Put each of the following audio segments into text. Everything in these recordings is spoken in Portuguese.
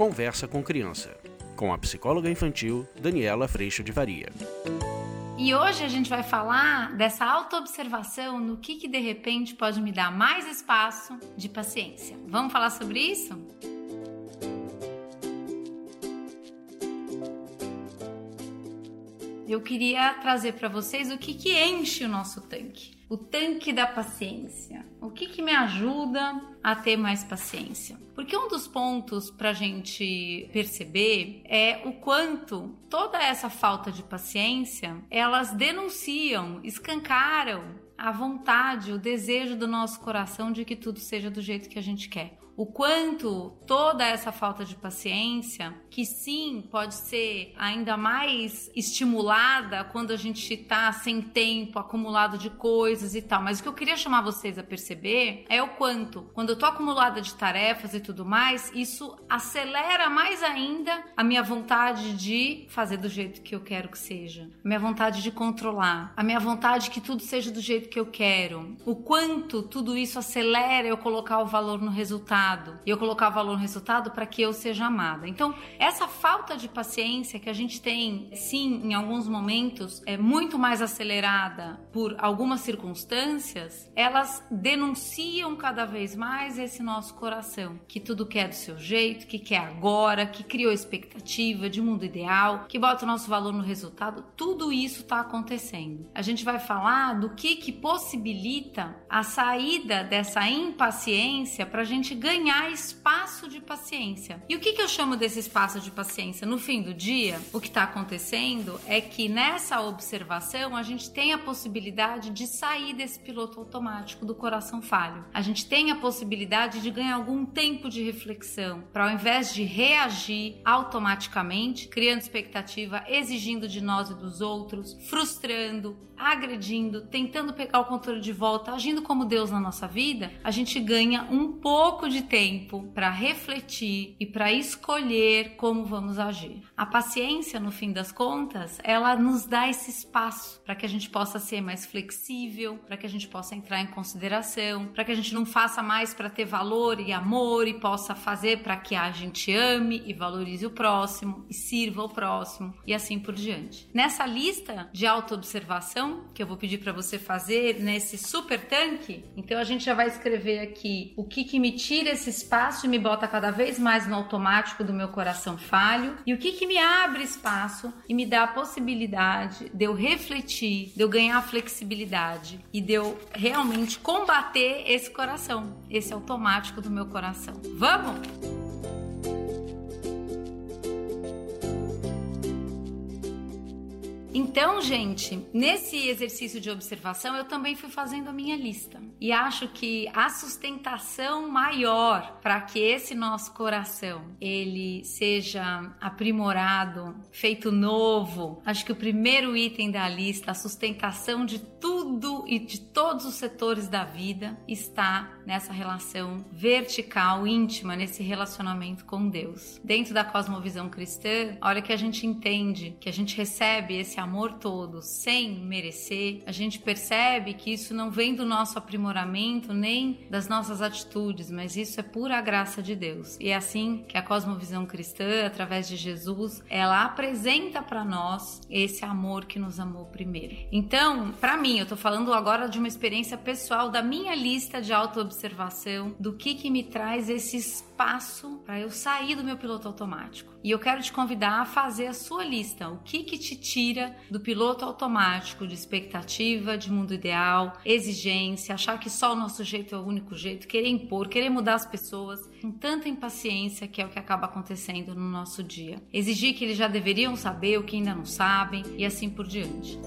Conversa com Criança, com a psicóloga infantil Daniela Freixo de Varia. E hoje a gente vai falar dessa autoobservação no que, que de repente pode me dar mais espaço de paciência. Vamos falar sobre isso? Eu queria trazer para vocês o que, que enche o nosso tanque o tanque da paciência. O que, que me ajuda a ter mais paciência? Porque um dos pontos para a gente perceber é o quanto toda essa falta de paciência elas denunciam, escancaram a vontade, o desejo do nosso coração de que tudo seja do jeito que a gente quer o quanto toda essa falta de paciência, que sim pode ser ainda mais estimulada quando a gente está sem tempo, acumulado de coisas e tal. Mas o que eu queria chamar vocês a perceber é o quanto, quando eu tô acumulada de tarefas e tudo mais, isso acelera mais ainda a minha vontade de fazer do jeito que eu quero que seja, a minha vontade de controlar, a minha vontade que tudo seja do jeito que eu quero. O quanto tudo isso acelera eu colocar o valor no resultado e eu colocar valor no resultado para que eu seja amada. Então, essa falta de paciência que a gente tem, sim, em alguns momentos, é muito mais acelerada por algumas circunstâncias, elas denunciam cada vez mais esse nosso coração, que tudo quer do seu jeito, que quer agora, que criou expectativa de mundo ideal, que bota o nosso valor no resultado. Tudo isso está acontecendo. A gente vai falar do que que possibilita a saída dessa impaciência para a gente ganhar ganhar espaço de paciência. E o que, que eu chamo desse espaço de paciência? No fim do dia, o que está acontecendo é que nessa observação a gente tem a possibilidade de sair desse piloto automático do coração falho. A gente tem a possibilidade de ganhar algum tempo de reflexão para ao invés de reagir automaticamente, criando expectativa, exigindo de nós e dos outros, frustrando, agredindo, tentando pegar o controle de volta, agindo como Deus na nossa vida, a gente ganha um pouco de tempo para refletir e para escolher como vamos agir. A paciência, no fim das contas, ela nos dá esse espaço para que a gente possa ser mais flexível, para que a gente possa entrar em consideração, para que a gente não faça mais para ter valor e amor e possa fazer para que a gente ame e valorize o próximo e sirva o próximo e assim por diante. Nessa lista de autoobservação que eu vou pedir para você fazer nesse super tanque, então a gente já vai escrever aqui o que que me tira esse espaço e me bota cada vez mais no automático do meu coração falho? E o que que me abre espaço e me dá a possibilidade de eu refletir, de eu ganhar flexibilidade e de eu realmente combater esse coração, esse automático do meu coração? Vamos? Então, gente, nesse exercício de observação, eu também fui fazendo a minha lista. E acho que a sustentação maior para que esse nosso coração ele seja aprimorado, feito novo, acho que o primeiro item da lista, a sustentação de tudo e de todos os setores da vida está nessa relação vertical, íntima, nesse relacionamento com Deus. Dentro da cosmovisão cristã, a hora que a gente entende que a gente recebe esse amor todo sem merecer, a gente percebe que isso não vem do nosso aprimoramento nem das nossas atitudes, mas isso é pura graça de Deus. E é assim que a cosmovisão cristã, através de Jesus, ela apresenta para nós esse amor que nos amou primeiro. Então, para mim, eu tô falando agora de uma experiência pessoal da minha lista de autoobservação, do que que me traz esse espaço para eu sair do meu piloto automático. E eu quero te convidar a fazer a sua lista. O que que te tira do piloto automático de expectativa, de mundo ideal, exigência, achar que só o nosso jeito é o único jeito, querer impor, querer mudar as pessoas, com tanta impaciência que é o que acaba acontecendo no nosso dia. Exigir que eles já deveriam saber o que ainda não sabem e assim por diante.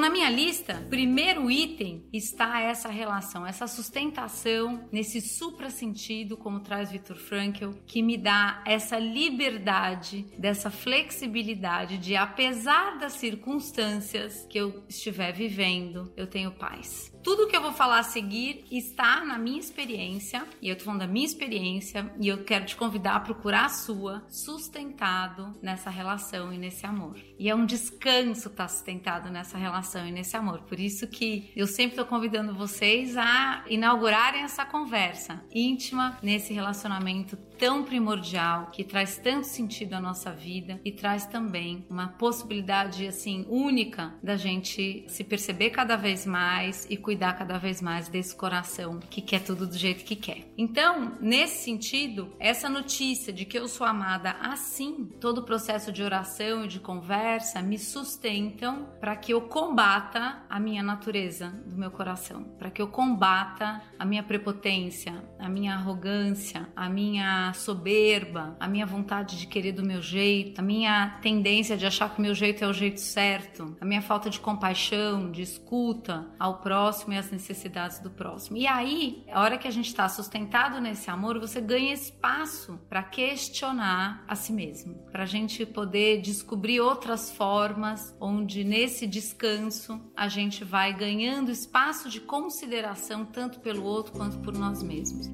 Na minha lista, primeiro item está essa relação, essa sustentação nesse supra-sentido, como traz Viktor Frankl, que me dá essa liberdade, dessa flexibilidade de, apesar das circunstâncias que eu estiver vivendo, eu tenho paz. Tudo que eu vou falar a seguir está na minha experiência, e eu tô falando da minha experiência, e eu quero te convidar a procurar a sua, sustentado nessa relação e nesse amor. E é um descanso estar tá sustentado nessa relação e nesse amor. Por isso que eu sempre tô convidando vocês a inaugurarem essa conversa íntima nesse relacionamento tão primordial que traz tanto sentido à nossa vida e traz também uma possibilidade assim única da gente se perceber cada vez mais e cuidar cada vez mais desse coração que quer tudo do jeito que quer. Então, nesse sentido, essa notícia de que eu sou amada assim, todo o processo de oração e de conversa me sustentam para que eu combata a minha natureza do meu coração, para que eu combata a minha prepotência, a minha arrogância, a minha soberba, a minha vontade de querer do meu jeito, a minha tendência de achar que o meu jeito é o jeito certo, a minha falta de compaixão, de escuta ao próximo e às necessidades do próximo. E aí, a hora que a gente está sustentado nesse amor, você ganha espaço para questionar a si mesmo, para a gente poder descobrir outras formas onde nesse descanso a gente vai ganhando espaço de consideração tanto pelo outro quanto por nós mesmos.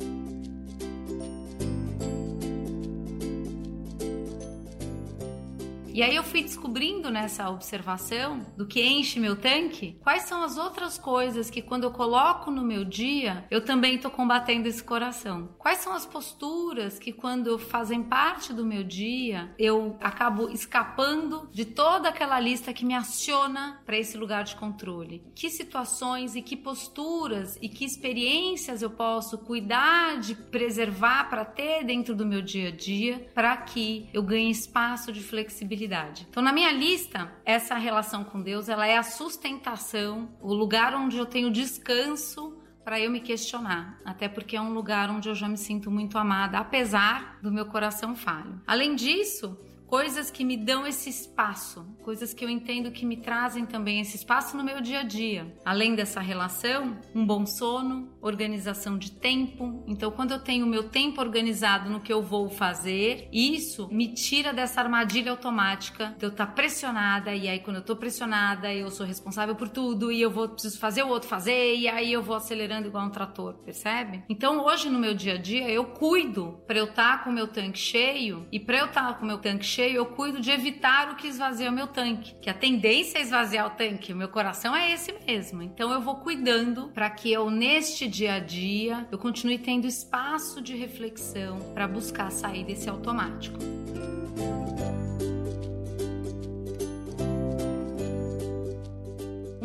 E aí eu fui descobrindo nessa observação do que enche meu tanque, quais são as outras coisas que quando eu coloco no meu dia, eu também estou combatendo esse coração. Quais são as posturas que quando fazem parte do meu dia, eu acabo escapando de toda aquela lista que me aciona para esse lugar de controle. Que situações e que posturas e que experiências eu posso cuidar de preservar para ter dentro do meu dia a dia, para que eu ganhe espaço de flexibilidade então, na minha lista, essa relação com Deus, ela é a sustentação, o lugar onde eu tenho descanso para eu me questionar, até porque é um lugar onde eu já me sinto muito amada, apesar do meu coração falho. Além disso, coisas que me dão esse espaço, coisas que eu entendo que me trazem também esse espaço no meu dia a dia. Além dessa relação, um bom sono, organização de tempo. Então, quando eu tenho meu tempo organizado no que eu vou fazer, isso me tira dessa armadilha automática de eu estar pressionada e aí quando eu estou pressionada, eu sou responsável por tudo e eu vou preciso fazer o outro fazer e aí eu vou acelerando igual um trator, percebe? Então, hoje no meu dia a dia, eu cuido para eu estar com o meu tanque cheio e para eu estar com o meu tanque eu cuido de evitar o que esvazia o meu tanque, que a tendência é esvaziar o tanque, o meu coração é esse mesmo. Então eu vou cuidando para que eu neste dia a dia eu continue tendo espaço de reflexão para buscar sair desse automático.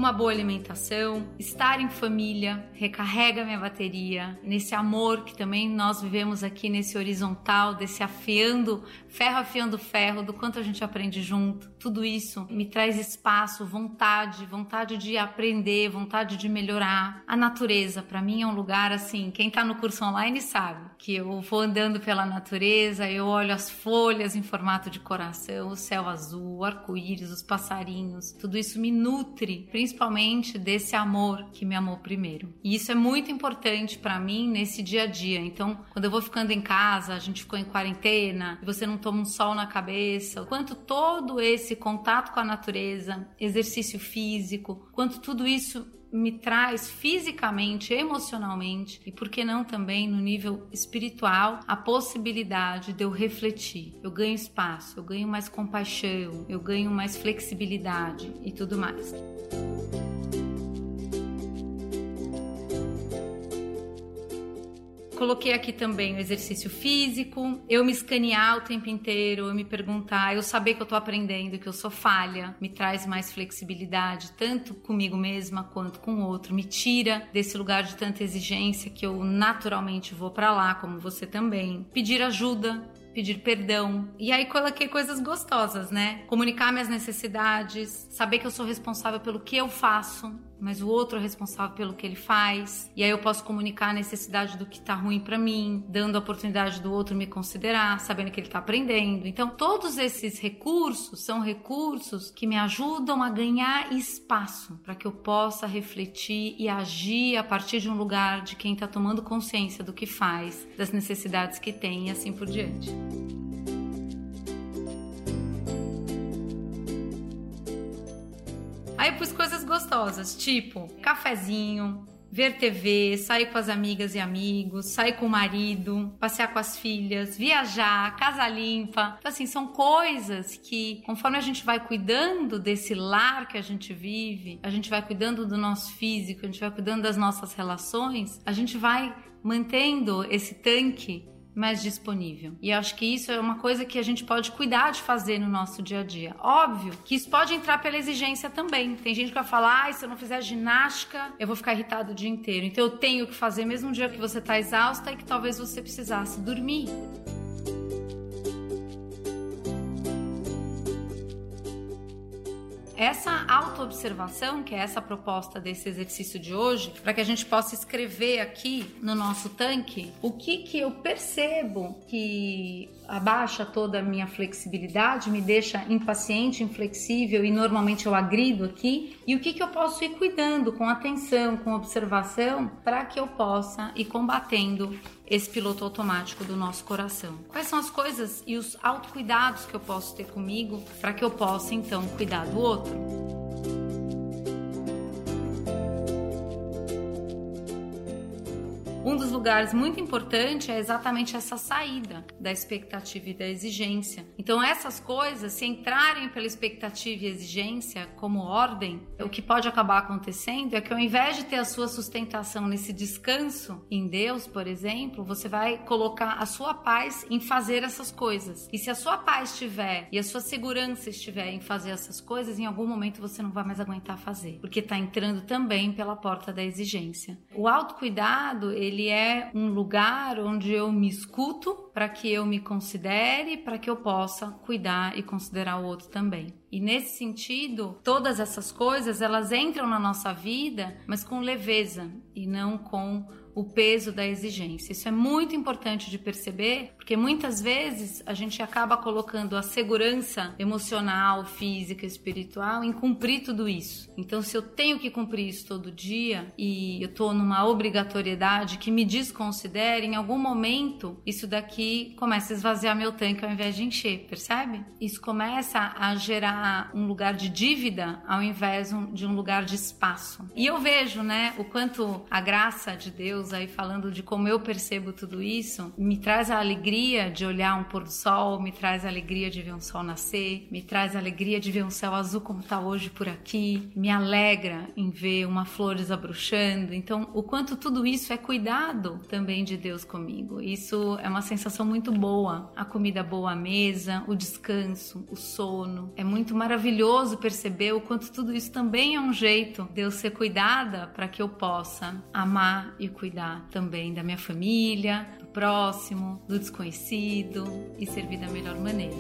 Uma boa alimentação, estar em família, recarrega minha bateria, nesse amor que também nós vivemos aqui nesse horizontal, desse afiando, ferro afiando ferro, do quanto a gente aprende junto. Tudo isso me traz espaço, vontade, vontade de aprender, vontade de melhorar. A natureza, para mim, é um lugar assim, quem tá no curso online sabe que eu vou andando pela natureza, eu olho as folhas em formato de coração, o céu azul, o arco-íris, os passarinhos, tudo isso me nutre, principalmente principalmente desse amor que me amou primeiro. E isso é muito importante para mim nesse dia a dia. Então, quando eu vou ficando em casa, a gente ficou em quarentena, você não toma um sol na cabeça, quanto todo esse contato com a natureza, exercício físico, quanto tudo isso me traz fisicamente, emocionalmente e por que não também no nível espiritual a possibilidade de eu refletir. Eu ganho espaço, eu ganho mais compaixão, eu ganho mais flexibilidade e tudo mais. Coloquei aqui também o exercício físico, eu me escanear o tempo inteiro, eu me perguntar, eu saber que eu tô aprendendo, que eu sou falha, me traz mais flexibilidade, tanto comigo mesma quanto com o outro, me tira desse lugar de tanta exigência que eu naturalmente vou para lá, como você também. Pedir ajuda, pedir perdão. E aí coloquei coisas gostosas, né? Comunicar minhas necessidades, saber que eu sou responsável pelo que eu faço, mas o outro é responsável pelo que ele faz. E aí eu posso comunicar a necessidade do que tá ruim para mim, dando a oportunidade do outro me considerar, sabendo que ele tá aprendendo. Então, todos esses recursos são recursos que me ajudam a ganhar espaço para que eu possa refletir e agir a partir de um lugar de quem tá tomando consciência do que faz, das necessidades que tem e assim por diante. Aí pus coisas gostosas, tipo cafezinho, ver TV, sair com as amigas e amigos, sair com o marido, passear com as filhas, viajar, casa limpa. Então, assim, são coisas que, conforme a gente vai cuidando desse lar que a gente vive, a gente vai cuidando do nosso físico, a gente vai cuidando das nossas relações, a gente vai mantendo esse tanque mais disponível. E acho que isso é uma coisa que a gente pode cuidar de fazer no nosso dia a dia. Óbvio que isso pode entrar pela exigência também. Tem gente que vai falar, ah, se eu não fizer ginástica, eu vou ficar irritado o dia inteiro. Então eu tenho que fazer mesmo um dia que você está exausta e que talvez você precisasse dormir. Essa autoobservação, que é essa proposta desse exercício de hoje, para que a gente possa escrever aqui no nosso tanque o que que eu percebo que abaixa toda a minha flexibilidade, me deixa impaciente, inflexível e normalmente eu agrido aqui, e o que que eu posso ir cuidando com atenção, com observação, para que eu possa ir combatendo esse piloto automático do nosso coração. Quais são as coisas e os autocuidados que eu posso ter comigo para que eu possa então cuidar do outro? Um dos lugares muito importante é exatamente essa saída da expectativa e da exigência. Então, essas coisas, se entrarem pela expectativa e exigência como ordem, o que pode acabar acontecendo é que ao invés de ter a sua sustentação nesse descanso em Deus, por exemplo, você vai colocar a sua paz em fazer essas coisas. E se a sua paz estiver e a sua segurança estiver em fazer essas coisas, em algum momento você não vai mais aguentar fazer, porque está entrando também pela porta da exigência. O autocuidado, ele ele é um lugar onde eu me escuto para que eu me considere, para que eu possa cuidar e considerar o outro também. E nesse sentido, todas essas coisas, elas entram na nossa vida, mas com leveza e não com o peso da exigência. Isso é muito importante de perceber, porque muitas vezes a gente acaba colocando a segurança emocional, física, espiritual em cumprir tudo isso. Então, se eu tenho que cumprir isso todo dia e eu estou numa obrigatoriedade que me desconsidere, em algum momento isso daqui começa a esvaziar meu tanque ao invés de encher, percebe? Isso começa a gerar um lugar de dívida ao invés de um lugar de espaço. E eu vejo, né, o quanto a graça de Deus Deus aí falando de como eu percebo tudo isso, me traz a alegria de olhar um pôr do sol, me traz a alegria de ver um sol nascer, me traz a alegria de ver um céu azul como está hoje por aqui, me alegra em ver uma flor desabrochando. Então, o quanto tudo isso é cuidado também de Deus comigo. Isso é uma sensação muito boa. A comida boa à mesa, o descanso, o sono. É muito maravilhoso perceber o quanto tudo isso também é um jeito de eu ser cuidada para que eu possa amar e cuidar cuidar também da minha família, do próximo, do desconhecido e servir da melhor maneira.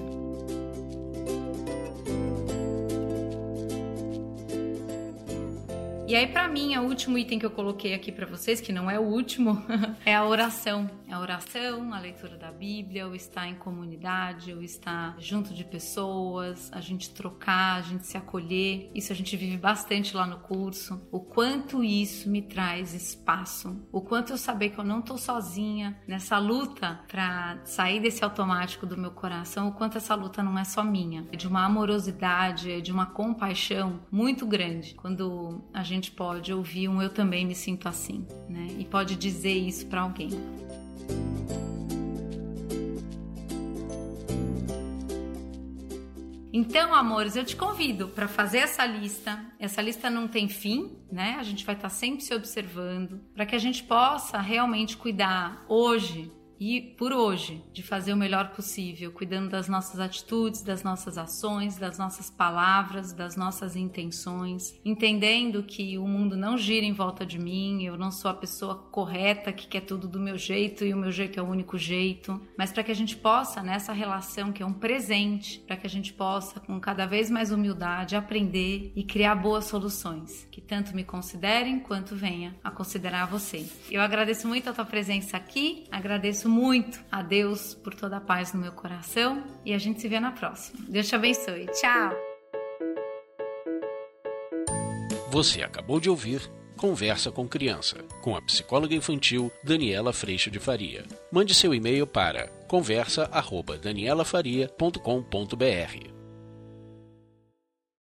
E aí, para mim, o último item que eu coloquei aqui para vocês, que não é o último, é a oração. É a oração, a leitura da Bíblia, o estar em comunidade, o estar junto de pessoas, a gente trocar, a gente se acolher. Isso a gente vive bastante lá no curso. O quanto isso me traz espaço, o quanto eu saber que eu não tô sozinha nessa luta para sair desse automático do meu coração, o quanto essa luta não é só minha, é de uma amorosidade, é de uma compaixão muito grande. Quando a gente gente pode ouvir um eu também me sinto assim, né? E pode dizer isso para alguém. Então, amores, eu te convido para fazer essa lista. Essa lista não tem fim, né? A gente vai estar tá sempre se observando para que a gente possa realmente cuidar hoje e por hoje de fazer o melhor possível, cuidando das nossas atitudes, das nossas ações, das nossas palavras, das nossas intenções, entendendo que o mundo não gira em volta de mim, eu não sou a pessoa correta que quer tudo do meu jeito e o meu jeito é o único jeito, mas para que a gente possa nessa relação que é um presente, para que a gente possa com cada vez mais humildade aprender e criar boas soluções que tanto me considerem quanto venha a considerar você. Eu agradeço muito a tua presença aqui, agradeço muito a Deus por toda a paz no meu coração e a gente se vê na próxima. Deus te abençoe. Tchau! Você acabou de ouvir Conversa com Criança, com a psicóloga infantil Daniela Freixo de Faria. Mande seu e-mail para conversa@danielafaria.com.br.